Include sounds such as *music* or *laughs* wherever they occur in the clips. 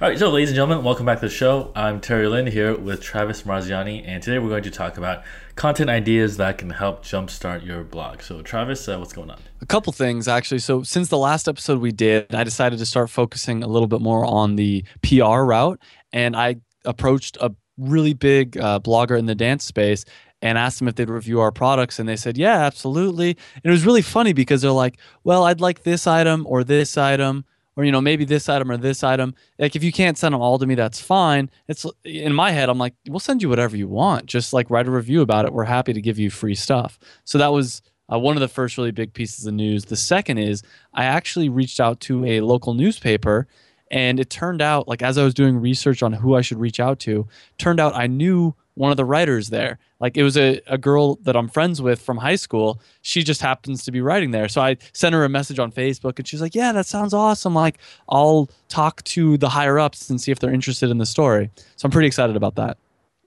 All right, so ladies and gentlemen, welcome back to the show. I'm Terry Lin here with Travis Marziani, and today we're going to talk about content ideas that can help jumpstart your blog. So, Travis, uh, what's going on? A couple things actually. So, since the last episode we did, I decided to start focusing a little bit more on the PR route, and I approached a really big uh, blogger in the dance space and asked them if they'd review our products and they said yeah absolutely and it was really funny because they're like well i'd like this item or this item or you know maybe this item or this item. Like if you can't send them all to me that's fine. It's in my head i'm like we'll send you whatever you want. Just like write a review about it. We're happy to give you free stuff. So that was uh, one of the first really big pieces of news. The second is i actually reached out to a local newspaper and it turned out like as i was doing research on who i should reach out to turned out i knew one of the writers there. Like it was a, a girl that I'm friends with from high school. She just happens to be writing there. So I sent her a message on Facebook and she's like, Yeah, that sounds awesome. Like I'll talk to the higher ups and see if they're interested in the story. So I'm pretty excited about that.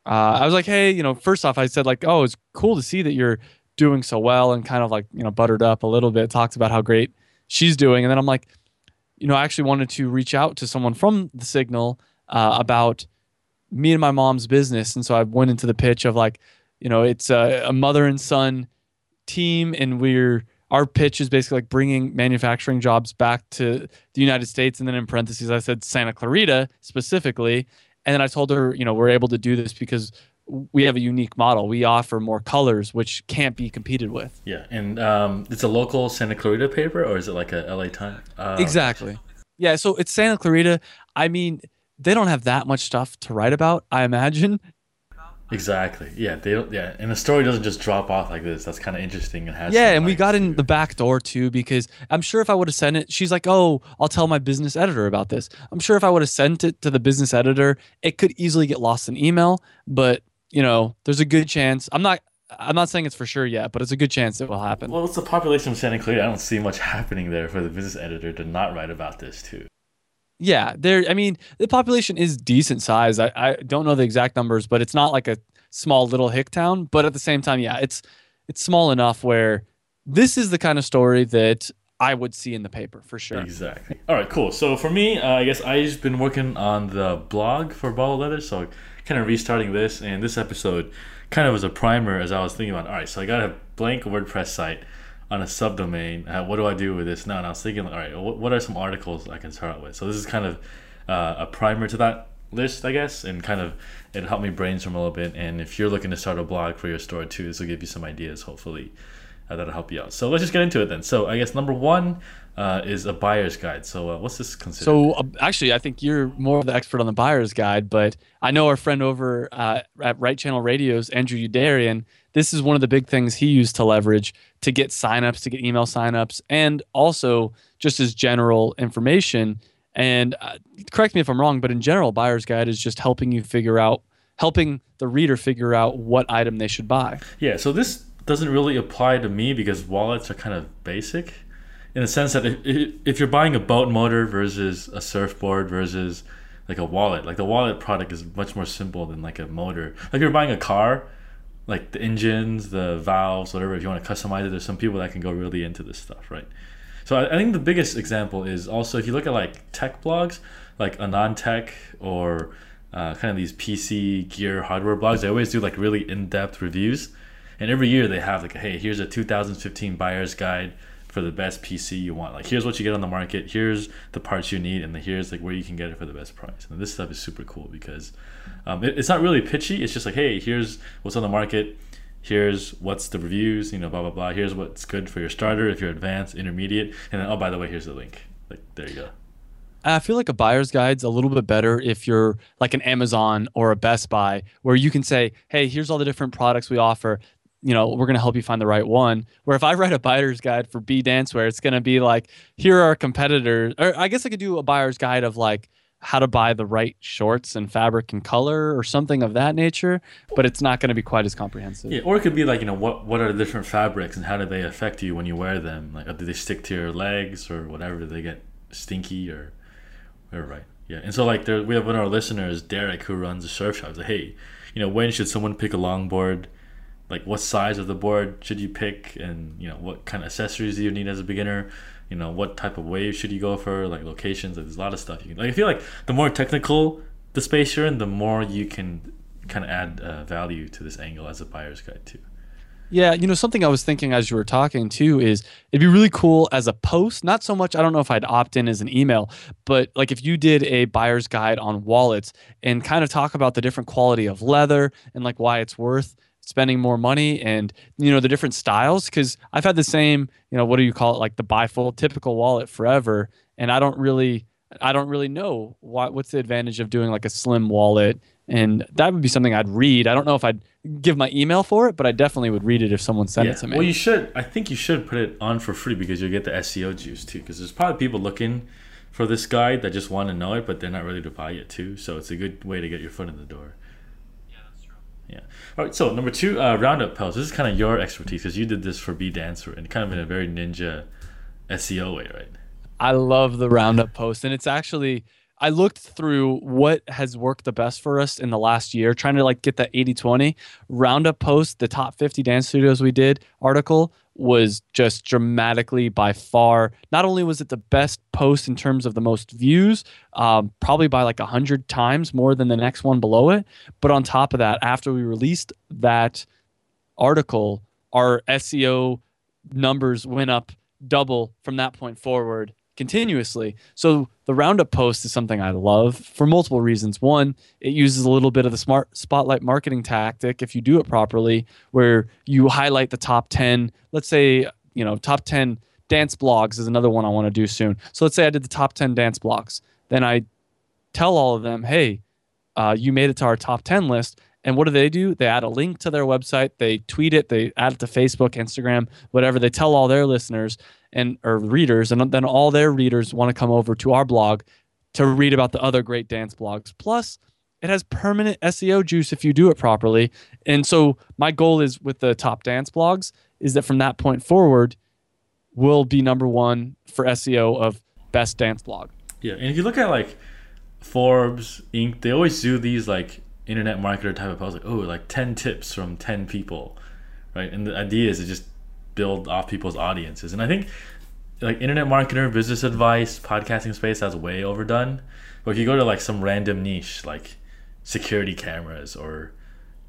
Uh, I was like, Hey, you know, first off, I said, like, oh, it's cool to see that you're doing so well and kind of like, you know, buttered up a little bit, talks about how great she's doing. And then I'm like, you know, I actually wanted to reach out to someone from the Signal uh, about me and my mom's business. And so I went into the pitch of like, you know, it's a, a mother and son team, and we're our pitch is basically like bringing manufacturing jobs back to the United States. And then in parentheses, I said Santa Clarita specifically. And then I told her, you know, we're able to do this because we have a unique model. We offer more colors, which can't be competed with. Yeah, and um, it's a local Santa Clarita paper, or is it like a LA Times? Uh, exactly. Yeah, so it's Santa Clarita. I mean, they don't have that much stuff to write about, I imagine. Exactly. Yeah, they don't. Yeah, and the story doesn't just drop off like this. That's kind of interesting. It has. Yeah, and we got in the back door too because I'm sure if I would have sent it, she's like, "Oh, I'll tell my business editor about this." I'm sure if I would have sent it to the business editor, it could easily get lost in email. But you know, there's a good chance. I'm not. I'm not saying it's for sure yet, but it's a good chance it will happen. Well, it's the population of Santa Clarita. I don't see much happening there for the business editor to not write about this too. Yeah, there. I mean, the population is decent size. I, I don't know the exact numbers, but it's not like a small little hick town. But at the same time, yeah, it's it's small enough where this is the kind of story that I would see in the paper for sure. Exactly. All right, cool. So for me, uh, I guess I've been working on the blog for Ball Leather, so kind of restarting this, and this episode kind of was a primer as I was thinking about. All right, so I got a blank WordPress site on a subdomain. Uh, what do I do with this now? And I was thinking, all right, what, what are some articles I can start with? So this is kind of uh, a primer to that list, I guess, and kind of it helped me brainstorm a little bit. And if you're looking to start a blog for your store too, this will give you some ideas, hopefully, uh, that'll help you out. So let's just get into it then. So I guess number one uh, is a buyer's guide. So uh, what's this considered? So uh, actually, I think you're more of the expert on the buyer's guide, but I know our friend over uh, at Right Channel Radios, Andrew Youderian. this is one of the big things he used to leverage to get signups, to get email signups, and also just as general information. And uh, correct me if I'm wrong, but in general, buyer's guide is just helping you figure out, helping the reader figure out what item they should buy. Yeah. So this doesn't really apply to me because wallets are kind of basic in the sense that if, if you're buying a boat motor versus a surfboard versus like a wallet, like the wallet product is much more simple than like a motor. Like if you're buying a car, like the engines, the valves, whatever. If you want to customize it, there's some people that can go really into this stuff, right? So I, I think the biggest example is also if you look at like tech blogs, like AnandTech or uh, kind of these PC gear hardware blogs, they always do like really in-depth reviews, and every year they have like, hey, here's a 2015 buyer's guide for the best PC you want. Like here's what you get on the market, here's the parts you need, and then here's like where you can get it for the best price. And this stuff is super cool because um, it, it's not really pitchy. It's just like, hey, here's what's on the market. Here's what's the reviews, you know, blah blah blah. Here's what's good for your starter if you're advanced, intermediate, and then oh by the way, here's the link. Like there you go. I feel like a buyer's guide's a little bit better if you're like an Amazon or a Best Buy, where you can say, "Hey, here's all the different products we offer you know, we're going to help you find the right one. Where if I write a buyer's guide for B Dancewear, it's going to be like, here are competitors. Or I guess I could do a buyer's guide of like how to buy the right shorts and fabric and color or something of that nature, but it's not going to be quite as comprehensive. Yeah, or it could be like, you know, what what are the different fabrics and how do they affect you when you wear them? Like, do they stick to your legs or whatever? Do they get stinky or, or right? Yeah, and so like there, we have one of our listeners, Derek, who runs a surf shop. He's like, hey, you know, when should someone pick a longboard? Like what size of the board should you pick? And you know what kind of accessories do you need as a beginner? You know what type of wave should you go for? Like locations like, there's a lot of stuff you can like i feel like the more technical the space you're in the more you can kind of add uh, value to this angle as a buyer's guide too. Yeah, you know, something I was thinking as you were talking too is it'd be really cool as a post. Not so much, I don't know if I'd opt in as an email, but like if you did a buyer's guide on wallets and kind of talk about the different quality of leather and like why it's worth spending more money and you know the different styles because i've had the same you know what do you call it like the bifold typical wallet forever. And i don't really i don't really know what what's the advantage of doing like a slim wallet. And that would be something i'd read. I don't know if i'd give my email for it but i definitely would read it if someone sent it to me. Well you should i think you should put it on for free because you'll get the seo juice too because there's probably people looking for this guide that just want to know it but they're not ready to buy it too. So it's a good way to get your foot in the door yeah. All right. So number two, uh, roundup posts. This is kind of your expertise because you did this for B Dancer and kind of in a very ninja SEO way, right? I love the roundup post, and it's actually I looked through what has worked the best for us in the last year, trying to like get that 80-20 roundup post, the top 50 dance studios we did article was just dramatically by far. Not only was it the best post in terms of the most views, um, probably by like a hundred times more than the next one below it, but on top of that, after we released that article, our SEO numbers went up double from that point forward continuously. So the roundup post is something I love for multiple reasons. One, it uses a little bit of the smart spotlight marketing tactic if you do it properly, where you highlight the top 10, let's say, you know, top 10 dance blogs is another one I want to do soon. So let's say I did the top 10 dance blogs. Then I tell all of them, hey, uh, you made it to our top 10 list. And what do they do? They add a link to their website, they tweet it, they add it to Facebook, Instagram, whatever. They tell all their listeners and or readers, and then all their readers want to come over to our blog to read about the other great dance blogs. Plus, it has permanent SEO juice if you do it properly. And so my goal is with the top dance blogs is that from that point forward, we'll be number one for SEO of best dance blog. Yeah, and if you look at like Forbes, Inc., they always do these like internet marketer type of posts, like oh, like ten tips from ten people, right? And the idea is to just build off people's audiences. And I think like internet marketer, business advice, podcasting space that's way overdone. But if you go to like some random niche like security cameras or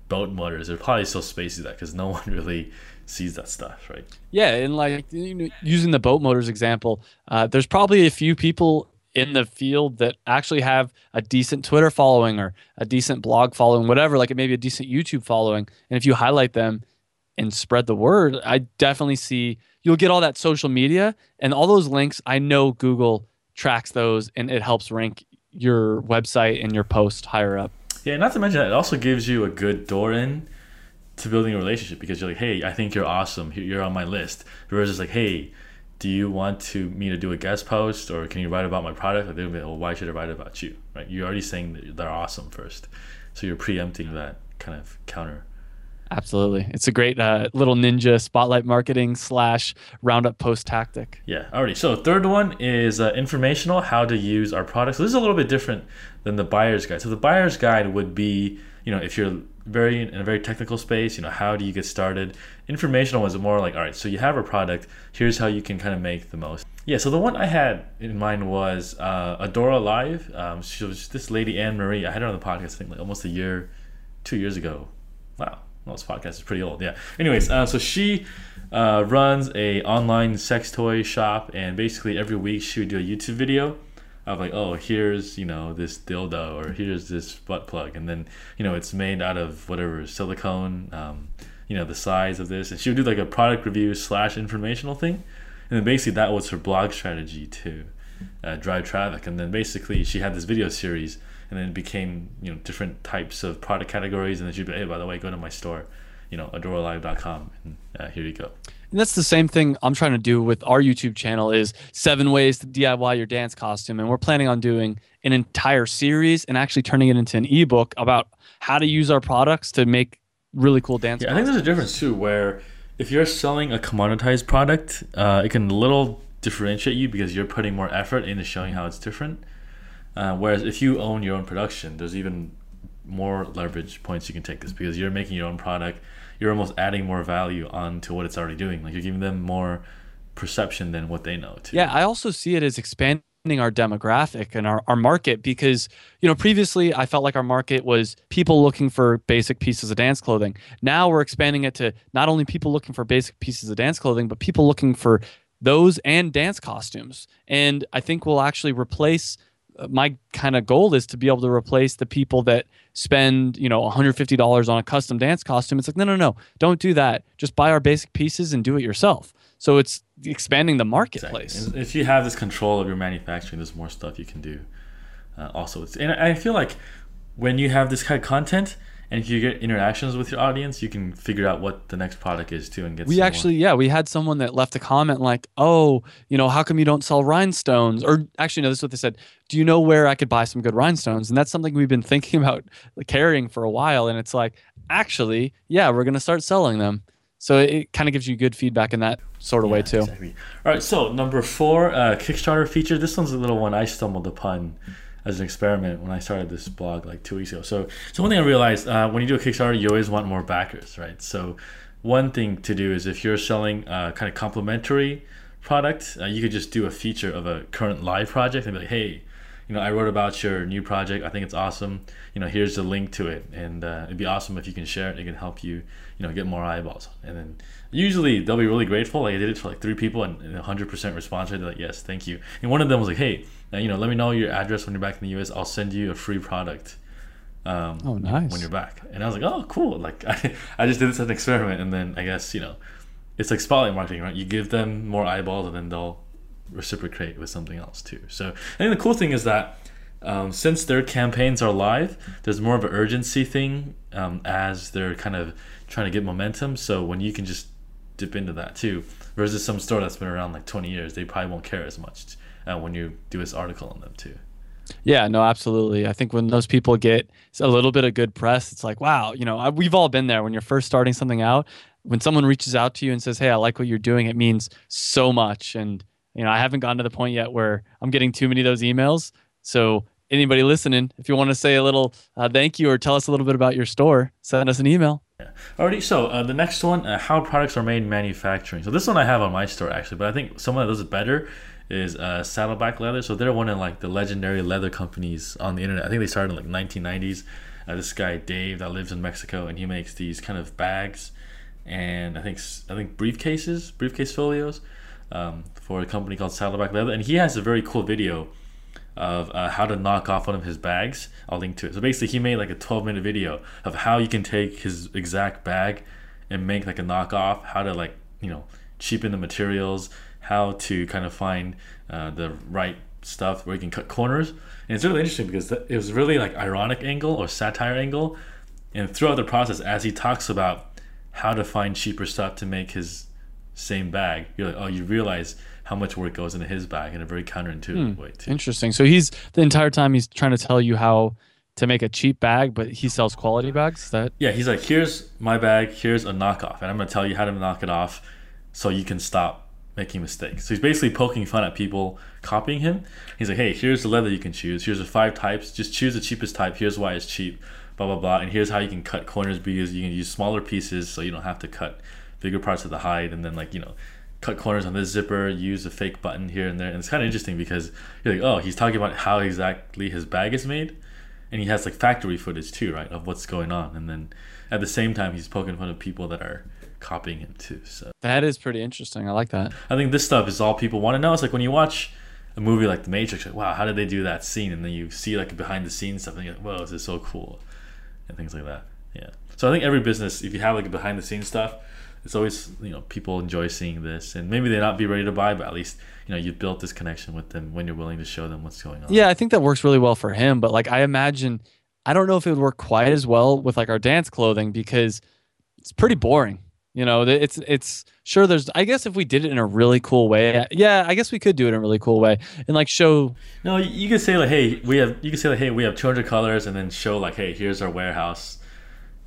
boat motors, there's probably still space to that because no *laughs* one really sees that stuff, right? Yeah, and like using the boat motors example, uh, there's probably a few people in the field that actually have a decent Twitter following or a decent blog following, whatever, like it may be a decent YouTube following. And if you highlight them and spread the word, I definitely see you'll get all that social media and all those links. I know Google tracks those and it helps rank your website and your post higher up. Yeah, not to mention that it also gives you a good door in to building a relationship because you're like, hey, I think you're awesome. You're on my list. Versus like, hey, do you want to me to do a guest post or can you write about my product? Like they'll be, well, why should I write about you? Right? You're already saying that they're awesome first, so you're preempting that kind of counter. Absolutely, it's a great uh, little ninja spotlight marketing slash roundup post tactic. Yeah, already. So third one is uh, informational, how to use our products. So this is a little bit different than the buyer's guide. So the buyer's guide would be, you know, if you're very in a very technical space, you know, how do you get started? Informational was more like, all right, so you have a product. Here's how you can kind of make the most. Yeah. So the one I had in mind was uh, Adora Live. Um, she was this lady Anne Marie. I had her on the podcast. I think like almost a year, two years ago. Wow. Well, this podcast is pretty old. Yeah. Anyways, uh, so she uh, runs a online sex toy shop, and basically every week she would do a YouTube video of like, oh, here's you know this dildo, or here's this butt plug, and then you know it's made out of whatever silicone, um, you know the size of this, and she would do like a product review slash informational thing, and then basically that was her blog strategy to uh, drive traffic, and then basically she had this video series and then it became you know different types of product categories, and then she'd be, hey, by the way, go to my store, you know, adoralive.com, and uh, here you go. And that's the same thing I'm trying to do with our YouTube channel is seven ways to DIY your dance costume. And we're planning on doing an entire series and actually turning it into an ebook about how to use our products to make really cool dance. Yeah, I think there's a difference too, where if you're selling a commoditized product, uh, it can a little differentiate you because you're putting more effort into showing how it's different. Uh, whereas if you own your own production, there's even more leverage points you can take this because you're making your own product. You're almost adding more value onto what it's already doing. Like you're giving them more perception than what they know too. Yeah, I also see it as expanding our demographic and our, our market because you know previously i felt like our market was people looking for basic pieces of dance clothing now we're expanding it to not only people looking for basic pieces of dance clothing but people looking for those and dance costumes and i think we'll actually replace my kind of goal is to be able to replace the people that spend you know $150 on a custom dance costume. It's like no no no don't do that. Just buy our basic pieces and do it yourself. So it's expanding the marketplace. Exactly. if you have this control of your manufacturing there's more stuff you can do uh, also. It's, and i feel like when you have this kind of content and if you get interactions with your audience you can figure out what the next product is too and get we actually yeah we had someone that left a comment like oh you know how come you don't sell rhinestones? Or actually no this is what they said do you know where i could buy some good rhinestones? And that's something we've been *laughs* thinking about carrying for a while and it's like actually yeah we're going to start selling them. So it kind of gives you good feedback in that sort of yeah, way too. exactly. all right so number four uh, kickstarter feature. This one's a little one i stumbled upon as an experiment when I started this blog like two weeks ago. So, so one thing I realized uh, when you do a Kickstarter, you always want more backers, right? So, one thing to do is if you're selling a kind of complementary product, uh, you could just do a feature of a current live project and be like, hey, you know, I wrote about your new project. I think it's awesome. You know, here's the link to it, and uh, it'd be awesome if you can share it. It can help you, you know, get more eyeballs. And then usually they'll be really grateful. Like I did it for like three people, and, 100% response rate. They're like, yes, thank you. And one of them was like, hey, uh, you know, let me know your address when you're back in the U.S. I'll send you a free product. Um, oh, nice. When you're back, and I was like, oh, cool. Like *laughs* I, I just did this as an experiment, and then I guess you know, it's like spotlight marketing, right? You give them more eyeballs, and then they'll reciprocate with something else too. So I think the cool thing is that um, since their campaigns are live, there's more of an urgency thing um, as they're kind of trying to get momentum. So when you can just dip into that too, versus some store that's been around like 20 years, they probably won't care as much uh, when you do this article on them too. Yeah, no, absolutely. I think when those people get a little bit of good press, it's like, wow, you know, we've all been there when you're first starting something out. When someone reaches out to you and says, "Hey, I like what you're doing," it means so much. And you know, I haven't gotten to the point yet where I'm getting too many of those emails. So anybody listening, if you want to say a little uh, thank you or tell us a little bit about your store, send us an email. Yeah. Alrighty, so uh, the next one, uh, how products are made manufacturing. So this one I have on my store actually, but I think someone that does it better is uh, Saddleback Leather. So they're one of like the legendary leather companies on the internet. I think they started in like 1990s. Uh, this guy Dave that lives in Mexico and he makes these kind of bags and I think I think briefcases, briefcase folios um, for a company called Saddleback Leather. And he has a very cool video of uh, how to knock off one of his bags. I'll link to it. So basically, he made like a 12 minute video of how you can take his exact bag and make like a knockoff, how to like, you know, cheapen the materials, how to kind of find uh, the right stuff where you can cut corners. And it's really interesting because it was really like ironic angle or satire angle. And throughout the process, as he talks about how to find cheaper stuff to make his same bag, you're like, oh, you realize how much work goes into his bag in a very counterintuitive hmm, way too. Interesting. So he's the entire time he's trying to tell you how to make a cheap bag, but he sells quality bags. That yeah, he's like, here's my bag, here's a knockoff, and I'm gonna tell you how to knock it off, so you can stop making mistakes. So he's basically poking fun at people copying him. He's like, hey, here's the leather you can choose. Here's the five types. Just choose the cheapest type. Here's why it's cheap. Blah blah blah. And here's how you can cut corners because you can use smaller pieces, so you don't have to cut bigger parts of the hide, and then like you know cut corners on this zipper, use a fake button here and there. And it's kind of interesting because you're like, oh, he's talking about how exactly his bag is made. And he has like factory footage too, right, of what's going on. And then at the same time, he's poking fun of people that are copying him too. So that is pretty interesting. I like that. I think this stuff is all people want to know. It's like when you watch a movie like The Matrix, like, wow, how did they do that scene? And then you see like behind the scenes stuff and you're like, whoa, this is so cool. And things like that. Yeah. So I think every business, if you have like behind the scenes stuff, it's always you know people enjoy seeing this and maybe they not be ready to buy but at least you know you've built this connection with them when you're willing to show them what's going on. Yeah i think that works really well for him but like i imagine i don't know if it would work quite as well with like our dance clothing because it's pretty boring you know it's it's sure there's i guess if we did it in a really cool way yeah i guess we could do it in a really cool way and like show no you could say like hey we have you could say like hey we have 200 colors and then show like hey here's our warehouse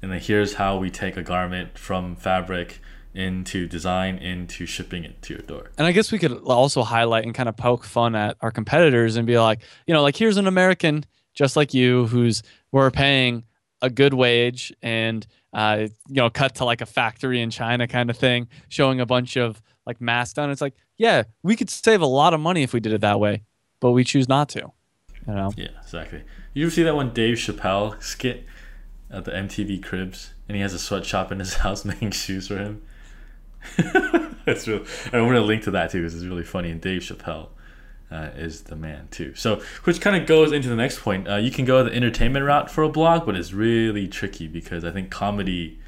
and then here's how we take a garment from fabric into design into shipping it to your door. And I guess we could also highlight and kind of poke fun at our competitors and be like, you know, like here's an American just like you who's we're paying a good wage and uh, you know cut to like a factory in China kind of thing, showing a bunch of like mask done. It's like, yeah, we could save a lot of money if we did it that way, but we choose not to. You know? Yeah, exactly. You ever see that one Dave Chappelle skit at the MTV Cribs, and he has a sweatshop in his *laughs* house making shoes for him? *laughs* That's real. I'm gonna link to that too because it's really funny. And Dave Chappelle uh, is the man too. So, which kind of goes into the next point. Uh, you can go the entertainment route for a blog, but it's really tricky because I think comedy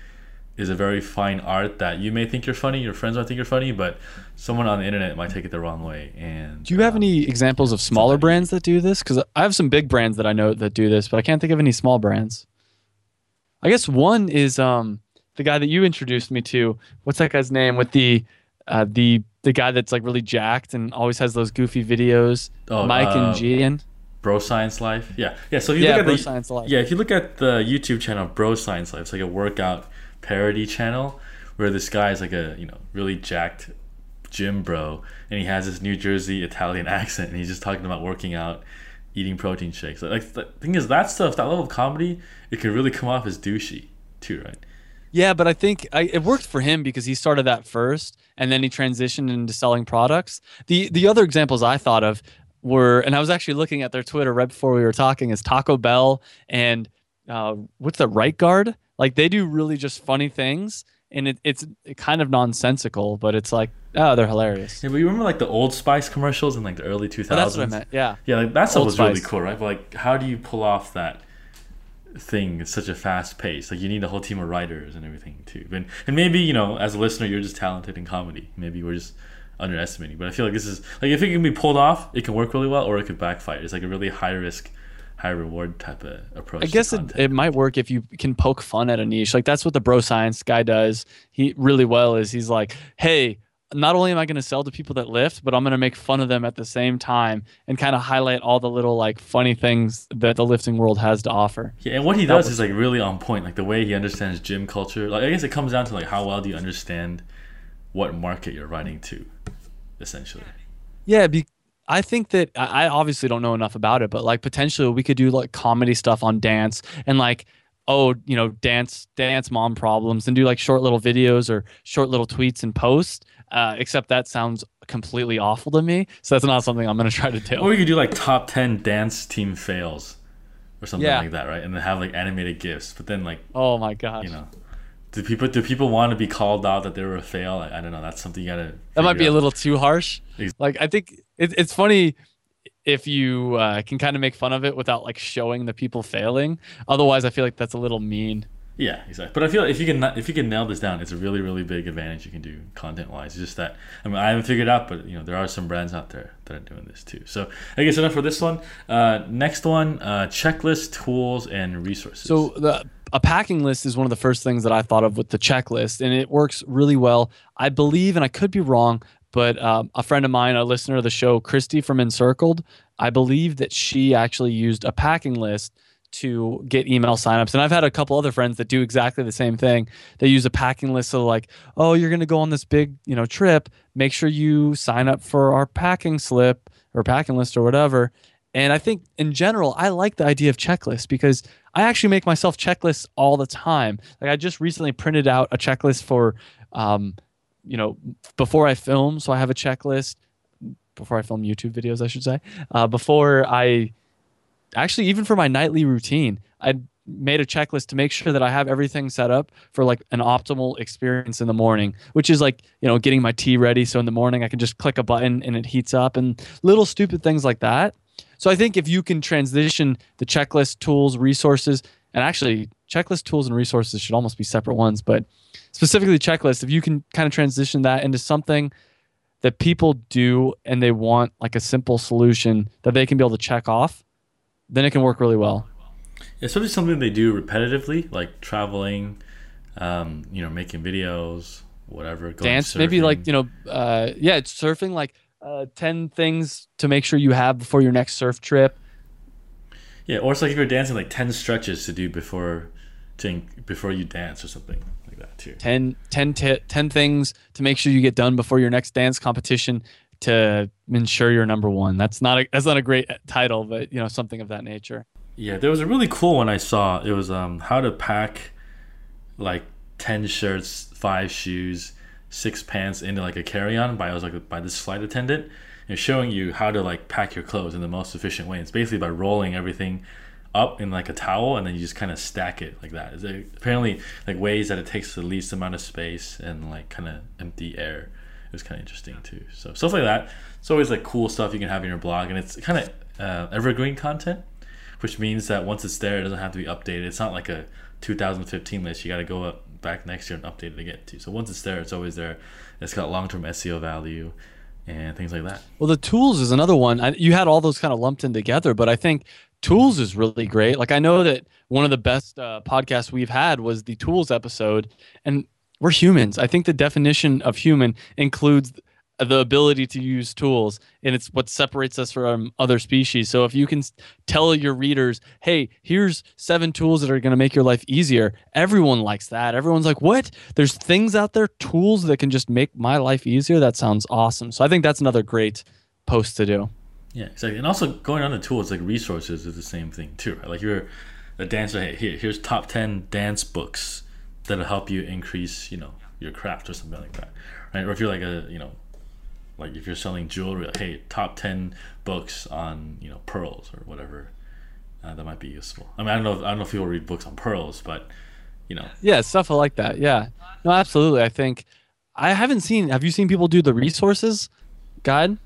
is a very fine art that you may think you're funny, your friends might think you're funny, but someone on the internet might take it the wrong way. And do you have um, any examples of smaller brands that do this? Because I have some big brands that I know that do this, but I can't think of any small brands. I guess one is um, the guy that you introduced me to. What's that guy's name with the uh, the the guy that's like really jacked and always has those goofy videos? Oh, Mike uh, and Gian. Bro Science Life. Yeah, yeah. So if you yeah, look at Bro the Science Life. yeah, if you look at the YouTube channel Bro Science Life, it's like a workout parody channel where this guy is like a you know really jacked gym bro and he has this New Jersey Italian *laughs* accent and he's just talking about working out, eating protein shakes. Like the thing is that stuff, that level of comedy, it can really come off as douchey too, right? Yeah, but I think I, it worked for him because he started that first, and then he transitioned into selling products. the The other examples I thought of were, and I was actually looking at their Twitter right before we were talking, is Taco Bell and uh, what's the Right Guard? Like they do really just funny things, and it, it's kind of nonsensical, but it's like oh, they're hilarious. Yeah, but you remember like the Old Spice commercials in like the early 2000s? Oh, that's what I meant. Yeah. Yeah, like that stuff Old was Spice. really cool, right? But like, how do you pull off that? Thing at such a fast pace. Like you need a whole team of writers and everything too. And and maybe you know, as a listener, you're just talented in comedy. Maybe we're just underestimating. But I feel like this is like if it can be pulled off, it can work really well, or it could backfire. It's like a really high risk. High reward type of approach. I guess it, it might work if you can poke fun at a niche. Like that's what the bro science guy does. He really well is he's like, hey, not only am I going to sell to people that lift, but I'm going to make fun of them at the same time and kind of highlight all the little like funny things that the lifting world has to offer. Yeah, and what he does is like really on point. Like the way he understands gym culture. Like I guess it comes down to like how well do you understand what market you're writing to, essentially. Yeah, be, I think that I obviously don't know enough about it, but like potentially we could do like comedy stuff on dance and like oh you know dance dance mom problems and do like short little videos or short little tweets and posts uh, except that sounds completely awful to me. So that's not something I'm going to try to do. Or you could do like top 10 dance team fails or something yeah. like that, right? And then have like animated gifs. But then like, oh my god, you know, do people do people want to be called out that they were a fail? I, I don't know. That's something you gotta. That might be out. a little too harsh. Like I think it, it's funny if you uh, can kind of make fun of it without like showing the people failing. Otherwise, I feel like that's a little mean. Yeah, exactly. But I feel like if you can if you can nail this down, it's a really really big advantage you can do content wise. It's just that I mean I haven't figured out, but you know there are some brands out there that are doing this too. So I guess enough for this one. Uh, next one, uh, checklist tools and resources. So the a packing list is one of the first things that I thought of with the checklist, and it works really well. I believe, and I could be wrong, but um, a friend of mine, a listener of the show, Christy from Encircled, I believe that she actually used a packing list to get email signups. And I've had a couple other friends that do exactly the same thing. They use a packing list. So like, oh, you're going to go on this big, you know, trip. Make sure you sign up for our packing slip or packing list or whatever. And I think in general, I like the idea of checklists because I actually make myself checklists all the time. Like I just recently printed out a checklist for, um, you know, before I film. So I have a checklist before I film YouTube videos, I should say. Uh, before I actually even for my nightly routine, I made a checklist to make sure that I have everything set up for like an optimal experience in the morning, which is like, you know, getting my tea ready. So in the morning I can just click a button and it heats up and little stupid things like that. So I think if you can transition the checklist tools, resources, and actually checklist tools and resources should almost be separate ones, but specifically checklist, if you can kind of transition that into something that people do and they want like a simple solution that they can be able to check off, then it can work really well. Especially something they do repetitively, like traveling, um, you know, making videos, whatever. Dance, surfing. maybe like you know, uh, yeah, it's surfing. Like uh, ten things to make sure you have before your next surf trip. Yeah, or it's like if you're dancing, like ten stretches to do before, to before you dance or something like that too. 10, 10, t- 10 things to make sure you get done before your next dance competition to ensure you're number one. That's not a that's not a great title, but you know something of that nature. Yeah, there was a really cool one I saw. It was um how to pack like ten shirts, five shoes, six pants into like a carry-on by I was like by this flight attendant and showing you how to like pack your clothes in the most efficient way. It's basically by rolling everything up in like a towel and then you just kind of stack it like that. It's apparently like ways that it takes the least amount of space and like kind of empty air. Was kind of interesting too. So stuff like that. It's always like cool stuff you can have in your blog and it's kind of uh, evergreen content, which means that once it's there, it doesn't have to be updated. It's not like a 2015 list. You got to go up back next year and update it again too. So once it's there, it's always there. It's got long term SEO value and things like that. Well, the tools is another one. I, you had all those kind of lumped in together, but I think tools is really great. Like I know that one of the best uh, podcasts we've had was the tools episode, and we're humans. I think the definition of human includes the ability to use tools and it's what separates us from other species. So if you can tell your readers hey here's seven tools that are going to make your life easier everyone likes that. Everyone's like what? There's things out there tools that can just make my life easier? That sounds awesome. So i think that's another great post to do. Yeah exactly. And also going on the tools like resources is the same thing too right? like you're a dancer hey here, here's top 10 dance books that'll help you increase you know your craft or something like that right? Or if you're like a you know like if you're selling jewelry like, hey top 10 books on you know pearls or whatever uh, that might be useful. I mean i don't know if, i don't know if people read books on pearls but you know. Yeah stuff like that yeah. No absolutely i think i haven't seen have you seen people do the resources guide?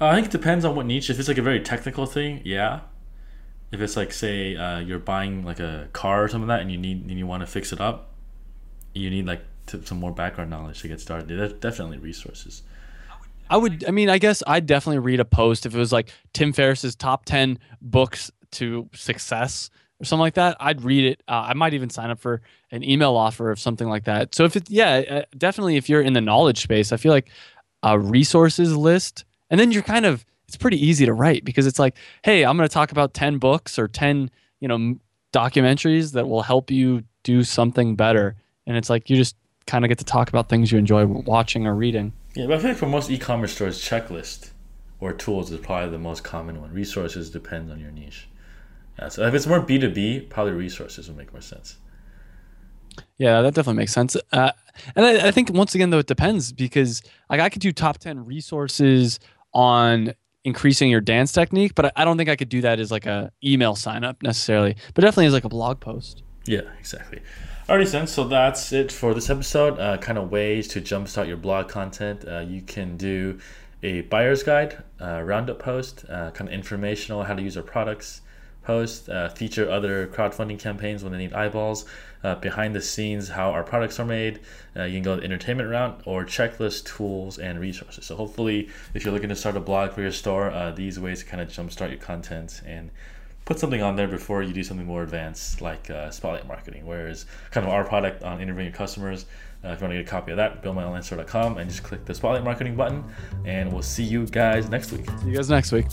Uh, i think it depends on what niche if it's like a very technical thing yeah. If it's like say uh, you're buying like a car or something like that and you need and you want to fix it up you need like to, some more background knowledge to get started There's definitely resources I would. I mean, I guess I'd definitely read a post if it was like Tim Ferriss's top ten books to success or something like that. I'd read it. Uh, I might even sign up for an email offer of something like that. So if it, yeah, uh, definitely if you're in the knowledge space, I feel like a resources list, and then you're kind of it's pretty easy to write because it's like, hey, I'm going to talk about ten books or ten you know documentaries that will help you do something better, and it's like you just kind of get to talk about things you enjoy watching or reading. Yeah, but I feel like for most e-commerce stores, checklist or tools is probably the most common one. Resources depends on your niche. Yeah, so if it's more B two B, probably resources would make more sense. Yeah, that definitely makes sense. Uh, and I, I, think once again though, it depends because like I could do top ten resources on increasing your dance technique, but I, I don't think I could do that as like a email sign up necessarily. But definitely as like a blog post. Yeah, exactly. Alrighty, then. So that's it for this episode. Uh, kind of ways to jumpstart your blog content. Uh, you can do a buyer's guide, uh, roundup post, uh, kind of informational how to use our products post, uh, feature other crowdfunding campaigns when they need eyeballs, uh, behind the scenes how our products are made. you can go the entertainment route or checklist tools and resources. So hopefully, if you're looking to start a blog for your store, these ways to kind of jumpstart your content and put something on there before you do something more advanced like uh, spotlight marketing whereas kind of our product on interviewing customers uh, if you want to get a copy of that buildmyonlinestore.com and just click the spotlight marketing button and we'll see you guys next week. See you guys next week